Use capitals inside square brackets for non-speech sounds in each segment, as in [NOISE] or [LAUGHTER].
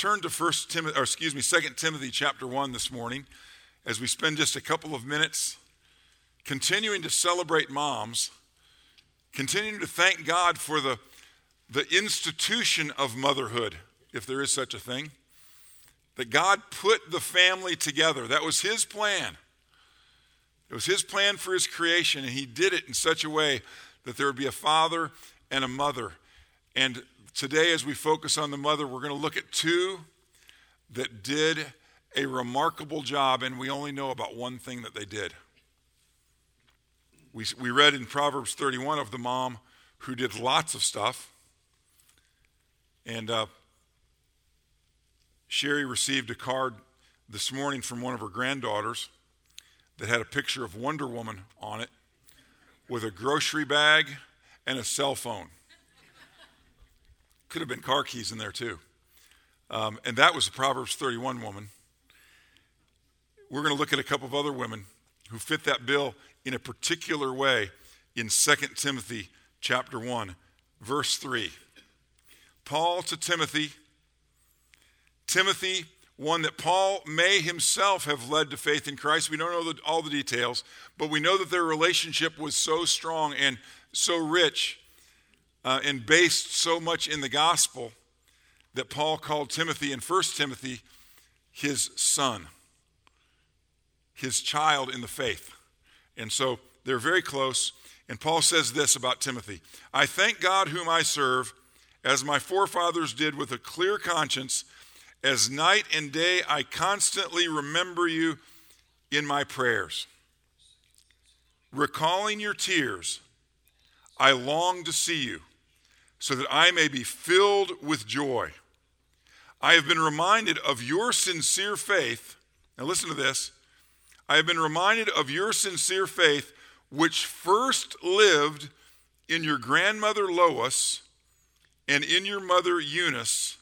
turn to First Timothy, or excuse me, Second Timothy chapter one this morning, as we spend just a couple of minutes continuing to celebrate moms, continuing to thank God for the the institution of motherhood, if there is such a thing. That God put the family together. That was His plan. It was His plan for His creation, and He did it in such a way that there would be a father and a mother. And today, as we focus on the mother, we're going to look at two that did a remarkable job, and we only know about one thing that they did. We, we read in Proverbs 31 of the mom who did lots of stuff. And uh, Sherry received a card this morning from one of her granddaughters that had a picture of Wonder Woman on it with a grocery bag and a cell phone. Could have been car keys in there too. Um, and that was the Proverbs 31 woman. We're going to look at a couple of other women who fit that bill in a particular way in 2 Timothy chapter 1, verse 3. Paul to Timothy. Timothy, one that Paul may himself have led to faith in Christ. We don't know the, all the details, but we know that their relationship was so strong and so rich uh, and based so much in the gospel that Paul called Timothy in 1 Timothy his son, his child in the faith. And so they're very close. And Paul says this about Timothy I thank God, whom I serve as my forefathers did with a clear conscience, as night and day I constantly remember you in my prayers. Recalling your tears, I long to see you, so that I may be filled with joy. I have been reminded of your sincere faith. Now, listen to this. I have been reminded of your sincere faith, which first lived in your grandmother Lois and in your mother Eunice,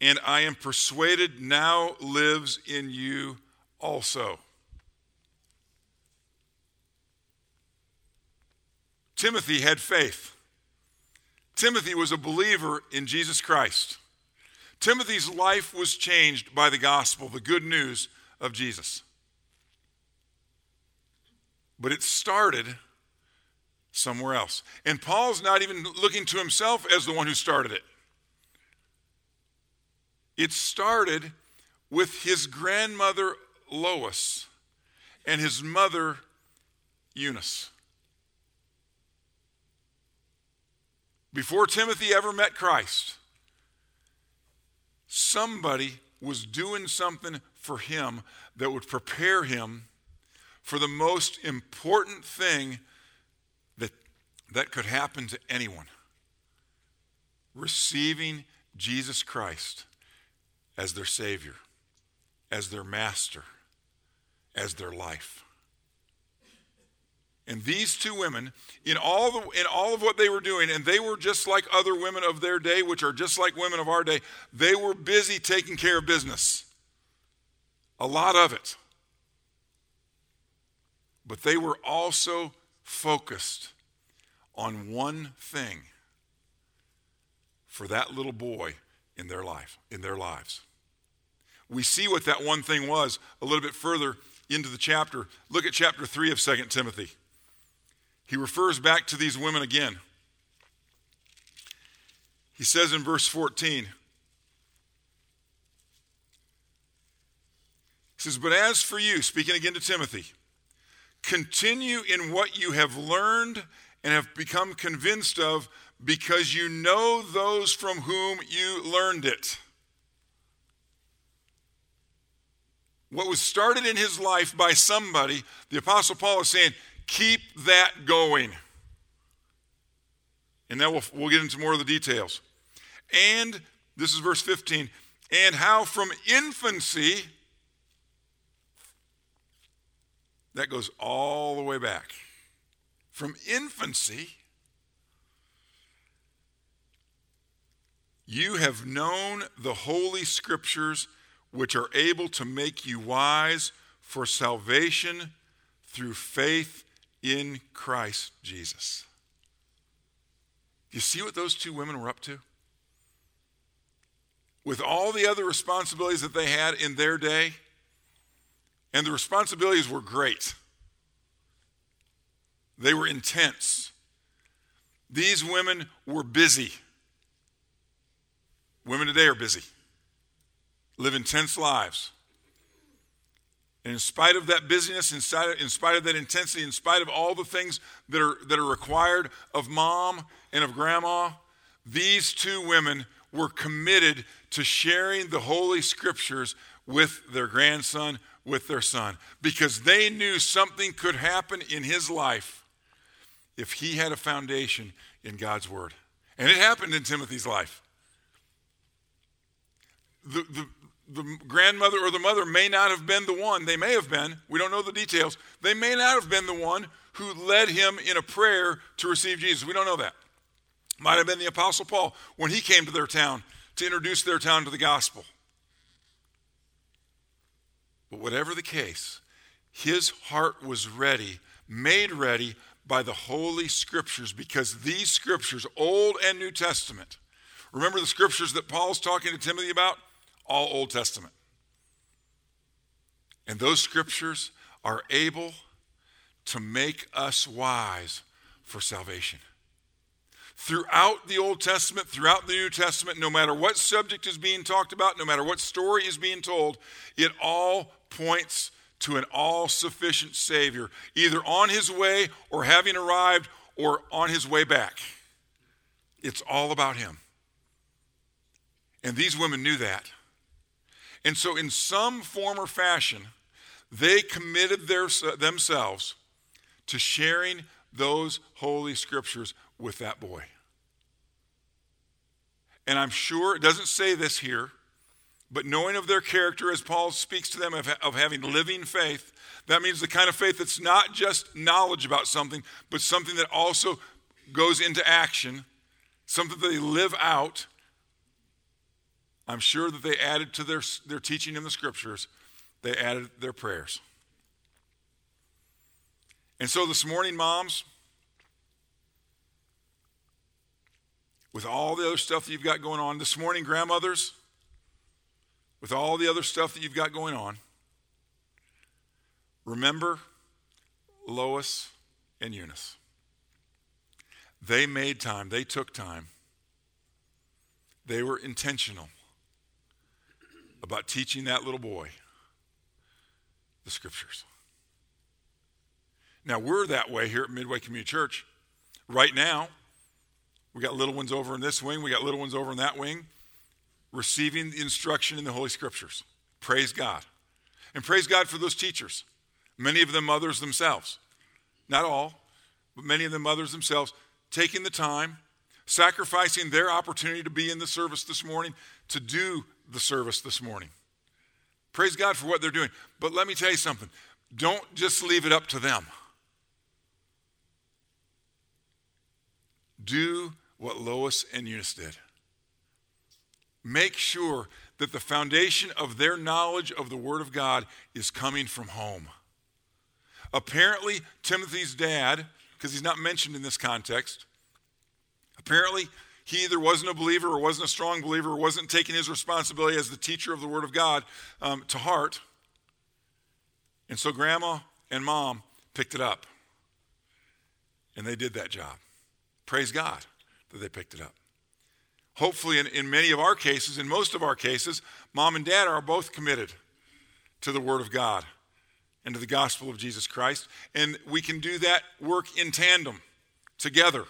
and I am persuaded now lives in you also. Timothy had faith. Timothy was a believer in Jesus Christ. Timothy's life was changed by the gospel, the good news of Jesus. But it started somewhere else. And Paul's not even looking to himself as the one who started it. It started with his grandmother Lois and his mother Eunice. Before Timothy ever met Christ, somebody was doing something for him that would prepare him for the most important thing that that could happen to anyone receiving Jesus Christ as their Savior, as their Master, as their life. And these two women, in all, the, in all of what they were doing, and they were just like other women of their day, which are just like women of our day, they were busy taking care of business. A lot of it. But they were also focused on one thing for that little boy in their life, in their lives. We see what that one thing was a little bit further into the chapter. Look at chapter 3 of 2 Timothy. He refers back to these women again. He says in verse 14, he says, But as for you, speaking again to Timothy, continue in what you have learned and have become convinced of because you know those from whom you learned it. What was started in his life by somebody, the Apostle Paul is saying, keep that going. And then we'll, we'll get into more of the details. And this is verse 15 and how from infancy, that goes all the way back from infancy, you have known the holy scriptures which are able to make you wise for salvation through faith in Christ Jesus. You see what those two women were up to? with all the other responsibilities that they had in their day, and the responsibilities were great. They were intense. These women were busy. Women today are busy, live intense lives. And in spite of that busyness, in spite of, in spite of that intensity, in spite of all the things that are, that are required of mom and of grandma, these two women were committed to sharing the Holy Scriptures with their grandson, with their son, because they knew something could happen in his life if he had a foundation in God's Word. And it happened in Timothy's life. The, the, the grandmother or the mother may not have been the one, they may have been, we don't know the details, they may not have been the one who led him in a prayer to receive Jesus. We don't know that. Might have been the Apostle Paul when he came to their town to introduce their town to the gospel. But whatever the case, his heart was ready, made ready by the Holy Scriptures because these Scriptures, Old and New Testament, remember the Scriptures that Paul's talking to Timothy about? All Old Testament. And those Scriptures are able to make us wise for salvation. Throughout the Old Testament, throughout the New Testament, no matter what subject is being talked about, no matter what story is being told, it all points to an all sufficient Savior, either on his way or having arrived or on his way back. It's all about him. And these women knew that. And so, in some form or fashion, they committed their, themselves to sharing those holy scriptures with that boy. And I'm sure it doesn't say this here, but knowing of their character, as Paul speaks to them of, of having living faith, that means the kind of faith that's not just knowledge about something, but something that also goes into action, something that they live out. I'm sure that they added to their, their teaching in the scriptures, they added their prayers. And so this morning, moms, with all the other stuff that you've got going on. This morning, grandmothers, with all the other stuff that you've got going on, remember Lois and Eunice. They made time, they took time, they were intentional about teaching that little boy the scriptures. Now, we're that way here at Midway Community Church. Right now, we got little ones over in this wing, we got little ones over in that wing, receiving instruction in the Holy Scriptures. Praise God. And praise God for those teachers. Many of them mothers themselves. Not all, but many of them mothers themselves, taking the time, sacrificing their opportunity to be in the service this morning, to do the service this morning. Praise God for what they're doing. But let me tell you something don't just leave it up to them. Do what Lois and Eunice did. Make sure that the foundation of their knowledge of the Word of God is coming from home. Apparently, Timothy's dad, because he's not mentioned in this context, apparently he either wasn't a believer or wasn't a strong believer or wasn't taking his responsibility as the teacher of the Word of God um, to heart. And so grandma and mom picked it up. And they did that job. Praise God that they picked it up. Hopefully, in, in many of our cases, in most of our cases, mom and dad are both committed to the Word of God and to the gospel of Jesus Christ. And we can do that work in tandem, together,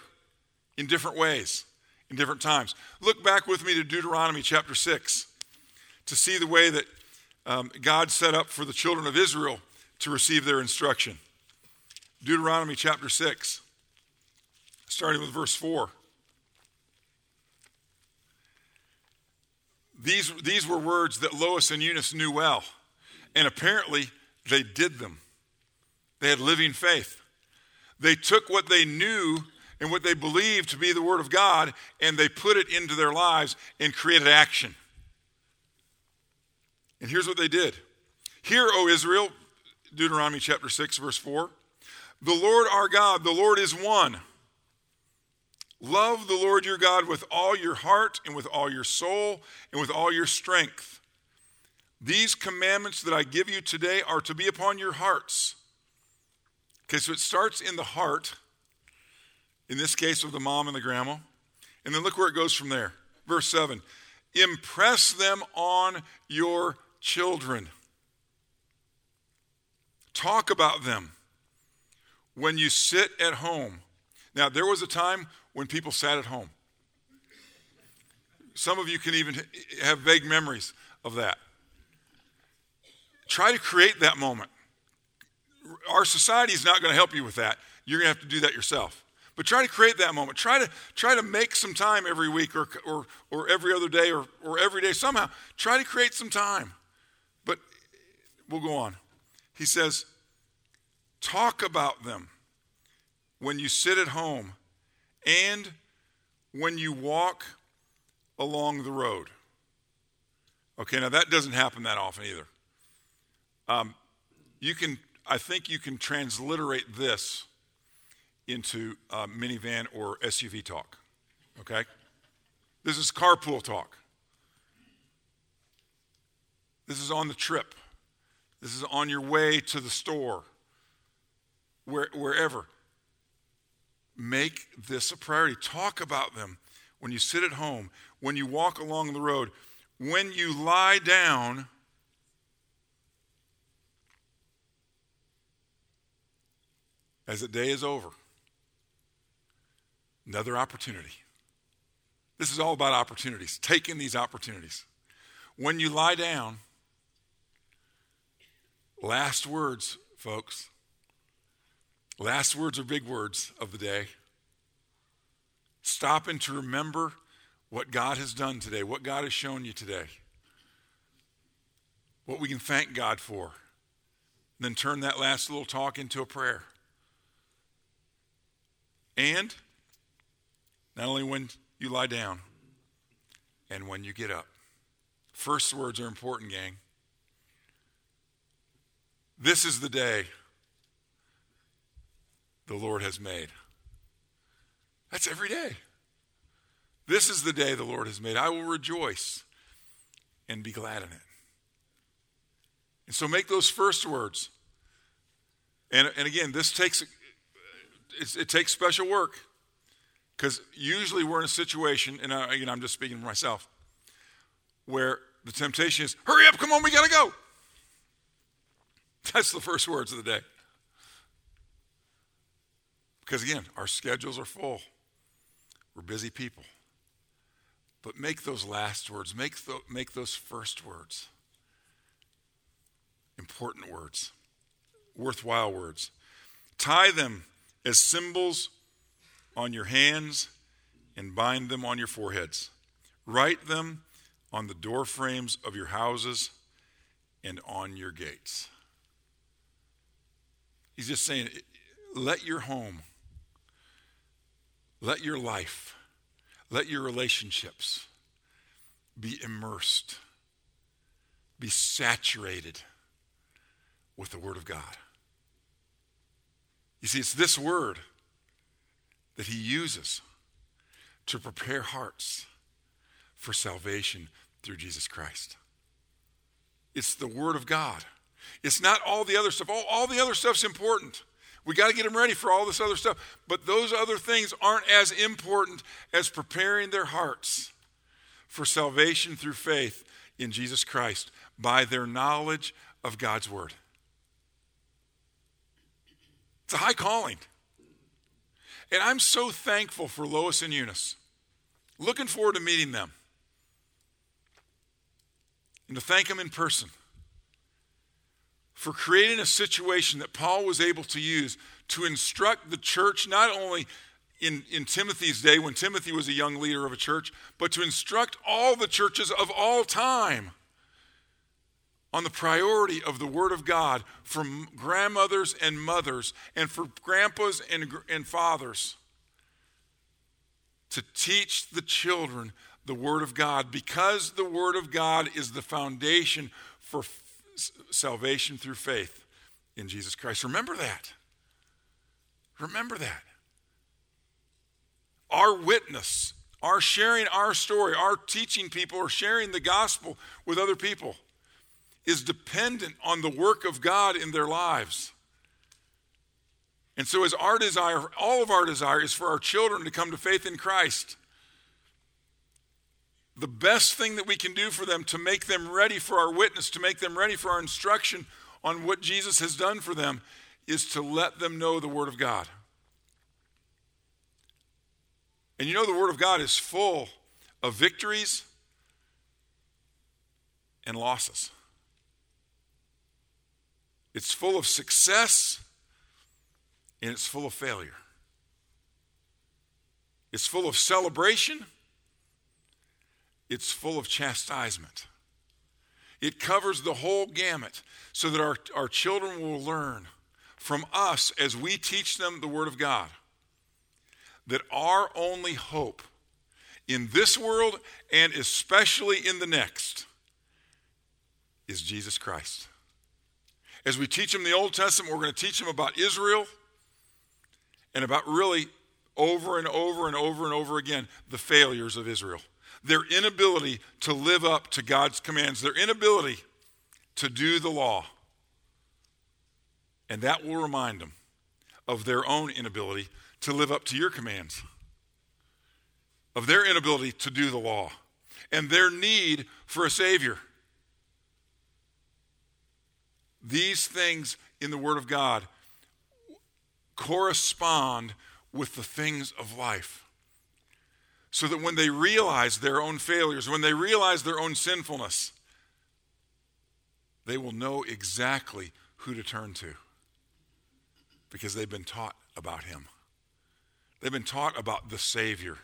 in different ways, in different times. Look back with me to Deuteronomy chapter 6 to see the way that um, God set up for the children of Israel to receive their instruction. Deuteronomy chapter 6, starting with verse 4. These, these were words that Lois and Eunice knew well, and apparently they did them. They had living faith. They took what they knew and what they believed to be the Word of God and they put it into their lives and created action. And here's what they did Hear, O Israel, Deuteronomy chapter 6, verse 4 The Lord our God, the Lord is one. Love the Lord your God with all your heart and with all your soul and with all your strength. These commandments that I give you today are to be upon your hearts. Okay, so it starts in the heart, in this case with the mom and the grandma. And then look where it goes from there. Verse 7 Impress them on your children. Talk about them when you sit at home. Now, there was a time when people sat at home. Some of you can even have vague memories of that. Try to create that moment. Our society is not going to help you with that. You're going to have to do that yourself. But try to create that moment. Try to try to make some time every week or, or, or every other day or, or every day somehow. Try to create some time. But we'll go on. He says, talk about them when you sit at home and when you walk along the road. Okay, now that doesn't happen that often either. Um, you can, I think you can transliterate this into uh, minivan or SUV talk. Okay? This is carpool talk. This is on the trip. This is on your way to the store, where, wherever. Make this a priority. Talk about them when you sit at home, when you walk along the road, when you lie down. As the day is over, another opportunity. This is all about opportunities, taking these opportunities. When you lie down, last words, folks. Last words are big words of the day. Stopping to remember what God has done today, what God has shown you today, what we can thank God for. And then turn that last little talk into a prayer. And not only when you lie down, and when you get up. First words are important, gang. This is the day the Lord has made. That's every day. This is the day the Lord has made. I will rejoice and be glad in it. And so make those first words. And, and again, this takes it takes special work because usually we're in a situation, and I, again, I'm just speaking for myself, where the temptation is, hurry up, come on, we got to go. [LAUGHS] That's the first words of the day. Because again, our schedules are full. We're busy people. But make those last words, make, make those first words important words, worthwhile words. Tie them as symbols on your hands and bind them on your foreheads. Write them on the door frames of your houses and on your gates. He's just saying, let your home let your life, let your relationships be immersed, be saturated with the Word of God. You see, it's this Word that He uses to prepare hearts for salvation through Jesus Christ. It's the Word of God. It's not all the other stuff. All, all the other stuff's important. We got to get them ready for all this other stuff. But those other things aren't as important as preparing their hearts for salvation through faith in Jesus Christ by their knowledge of God's Word. It's a high calling. And I'm so thankful for Lois and Eunice. Looking forward to meeting them. And to thank them in person. For creating a situation that Paul was able to use to instruct the church, not only in, in Timothy's day when Timothy was a young leader of a church, but to instruct all the churches of all time on the priority of the Word of God for grandmothers and mothers and for grandpas and, and fathers to teach the children the Word of God because the Word of God is the foundation for salvation through faith in Jesus Christ. Remember that. Remember that. our witness, our sharing our story, our teaching people, or sharing the gospel with other people is dependent on the work of God in their lives. And so, as our desire, all of our desire is for our children to come to faith in Christ. The best thing that we can do for them to make them ready for our witness, to make them ready for our instruction on what Jesus has done for them, is to let them know the Word of God. And you know, the Word of God is full of victories and losses. It's full of success and it's full of failure. It's full of celebration, it's full of chastisement. It covers the whole gamut so that our, our children will learn from us as we teach them the Word of God that our only hope in this world and especially in the next is Jesus Christ. As we teach them the Old Testament, we're going to teach them about Israel and about really over and over and over and over again the failures of Israel. Their inability to live up to God's commands, their inability to do the law. And that will remind them of their own inability to live up to your commands, of their inability to do the law, and their need for a Savior. These things in the Word of God correspond with the things of life. So that when they realize their own failures, when they realize their own sinfulness, they will know exactly who to turn to because they've been taught about Him. They've been taught about the Savior.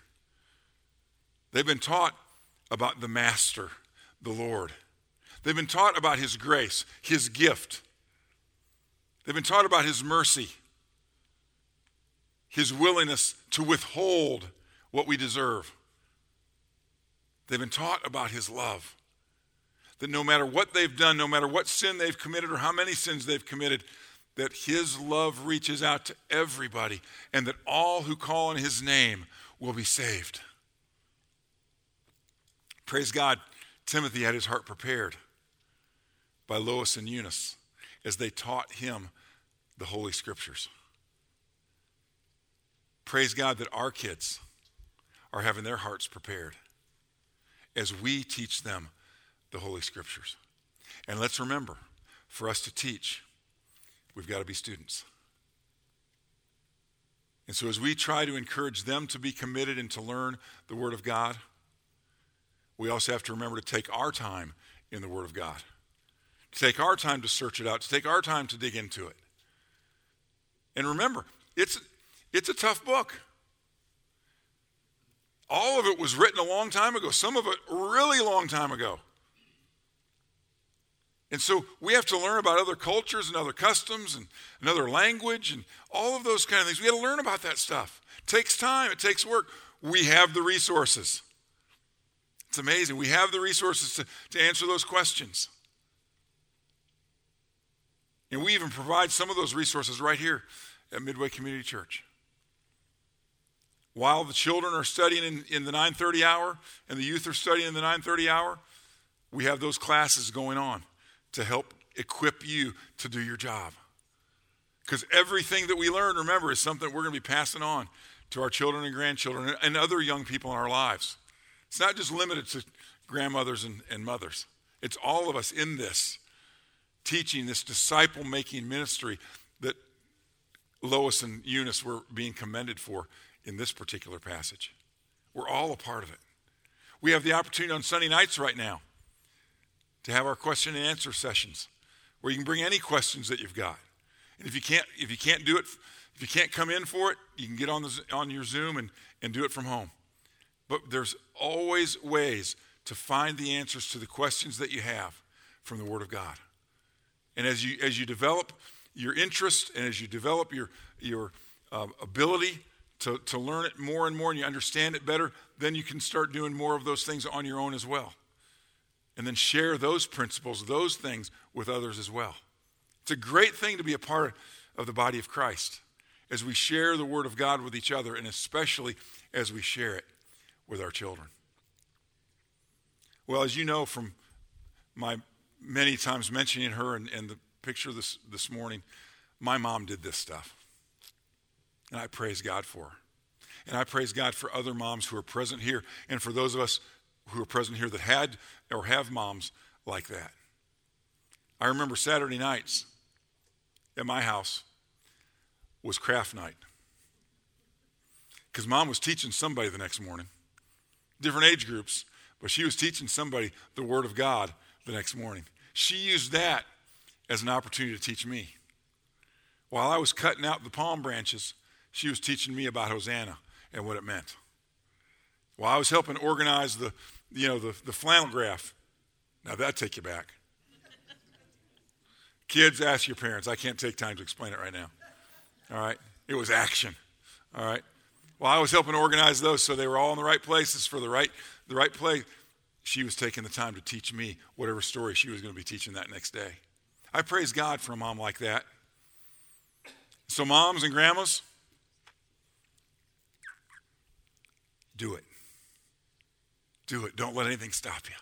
They've been taught about the Master, the Lord. They've been taught about His grace, His gift. They've been taught about His mercy, His willingness to withhold what we deserve. They've been taught about His love. That no matter what they've done, no matter what sin they've committed or how many sins they've committed, that his love reaches out to everybody and that all who call on his name will be saved. Praise God, Timothy had his heart prepared by Lois and Eunice as they taught him the Holy Scriptures. Praise God that our kids are having their hearts prepared as we teach them the Holy Scriptures. And let's remember, for us to teach, we've got to be students. And so, as we try to encourage them to be committed and to learn the Word of God, we also have to remember to take our time in the Word of God, to take our time to search it out, to take our time to dig into it. And remember, it's, it's a tough book. All of it was written a long time ago, some of it really long time ago. And so we have to learn about other cultures and other customs and another language and all of those kind of things. We got to learn about that stuff. It takes time, it takes work. We have the resources. It's amazing. We have the resources to, to answer those questions. And we even provide some of those resources right here at Midway Community Church. While the children are studying in, in the 9:30 hour and the youth are studying in the 9:30 hour, we have those classes going on to help equip you to do your job. Because everything that we learn, remember, is something we're going to be passing on to our children and grandchildren and other young people in our lives. It's not just limited to grandmothers and, and mothers, it's all of us in this, teaching this disciple making ministry that Lois and Eunice were being commended for in this particular passage. We're all a part of it. We have the opportunity on Sunday nights right now to have our question and answer sessions where you can bring any questions that you've got. And if you can't, if you can't do it, if you can't come in for it, you can get on, the, on your Zoom and, and do it from home. But there's always ways to find the answers to the questions that you have from the Word of God. And as you, as you develop your interest and as you develop your, your uh, ability to, to learn it more and more and you understand it better, then you can start doing more of those things on your own as well and then share those principles, those things with others as well. It's a great thing to be a part of the body of Christ as we share the Word of God with each other, and especially as we share it with our children. Well, as you know from my many times mentioning her and, and the picture this, this morning, my mom did this stuff. And I praise God for her. And I praise God for other moms who are present here and for those of us who are present here that had or have moms like that. I remember Saturday nights at my house was craft night. Because mom was teaching somebody the next morning, different age groups, but she was teaching somebody the Word of God the next morning. She used that as an opportunity to teach me. While I was cutting out the palm branches, she was teaching me about Hosanna and what it meant. While I was helping organize the, you know, the, the flannel graph, now that take you back. [LAUGHS] Kids, ask your parents. I can't take time to explain it right now. All right? It was action. All right? While I was helping organize those so they were all in the right places for the right, the right play, she was taking the time to teach me whatever story she was going to be teaching that next day. I praise God for a mom like that. So, moms and grandmas, do it. Do it. Don't let anything stop you.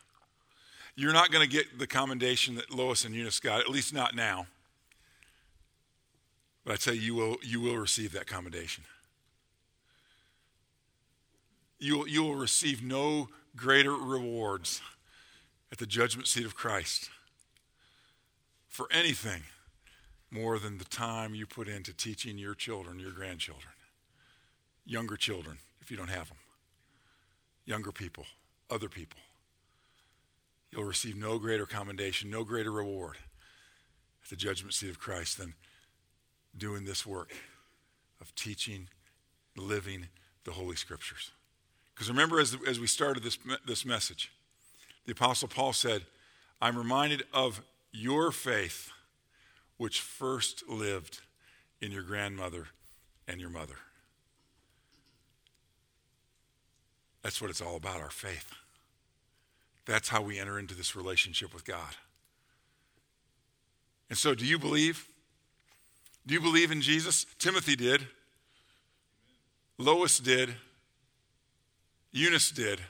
You're not going to get the commendation that Lois and Eunice got, at least not now. But I tell you, you will, you will receive that commendation. You will, you will receive no greater rewards at the judgment seat of Christ for anything more than the time you put into teaching your children, your grandchildren, younger children, if you don't have them, younger people, other people. You'll receive no greater commendation, no greater reward at the judgment seat of Christ than doing this work of teaching, living the Holy Scriptures. Because remember, as, as we started this, this message, the Apostle Paul said, I'm reminded of your faith, which first lived in your grandmother and your mother. That's what it's all about, our faith. That's how we enter into this relationship with God. And so, do you believe? Do you believe in Jesus? Timothy did. Lois did. Eunice did.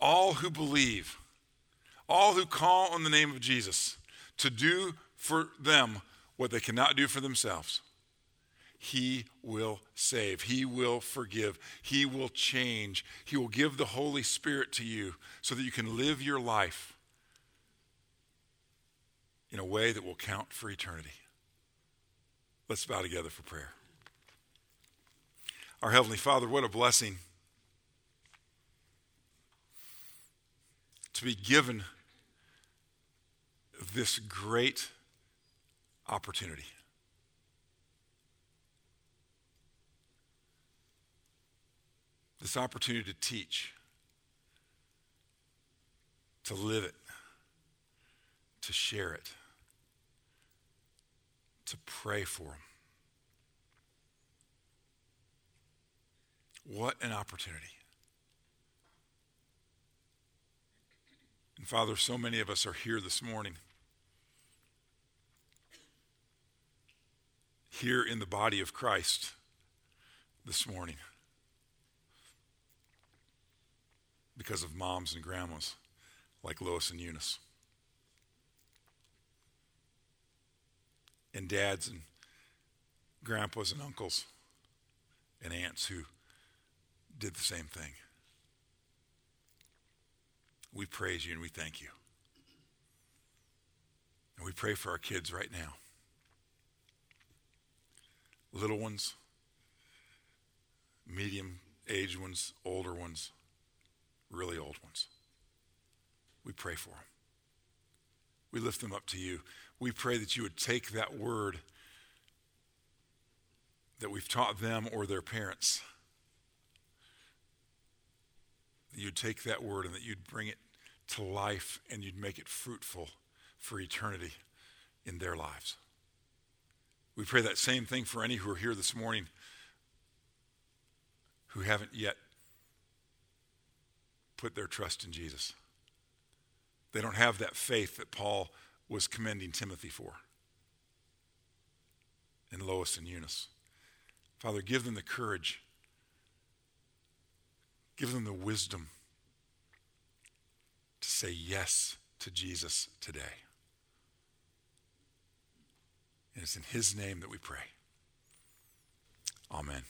All who believe, all who call on the name of Jesus to do for them what they cannot do for themselves, he will save. He will forgive. He will change. He will give the Holy Spirit to you so that you can live your life in a way that will count for eternity. Let's bow together for prayer. Our Heavenly Father, what a blessing to be given this great opportunity. This opportunity to teach, to live it, to share it, to pray for them. What an opportunity. And Father, so many of us are here this morning, here in the body of Christ this morning, because of moms and grandmas like Lois and Eunice, and dads and grandpas and uncles and aunts who did the same thing. We praise you and we thank you. And we pray for our kids right now. Little ones, medium aged ones, older ones, really old ones. We pray for them. We lift them up to you. We pray that you would take that word that we've taught them or their parents that you'd take that word and that you'd bring it to life and you'd make it fruitful for eternity in their lives. We pray that same thing for any who are here this morning who haven't yet put their trust in Jesus. They don't have that faith that Paul was commending Timothy for. and Lois and Eunice. Father, give them the courage, Give them the wisdom to say yes to Jesus today. And it's in His name that we pray. Amen.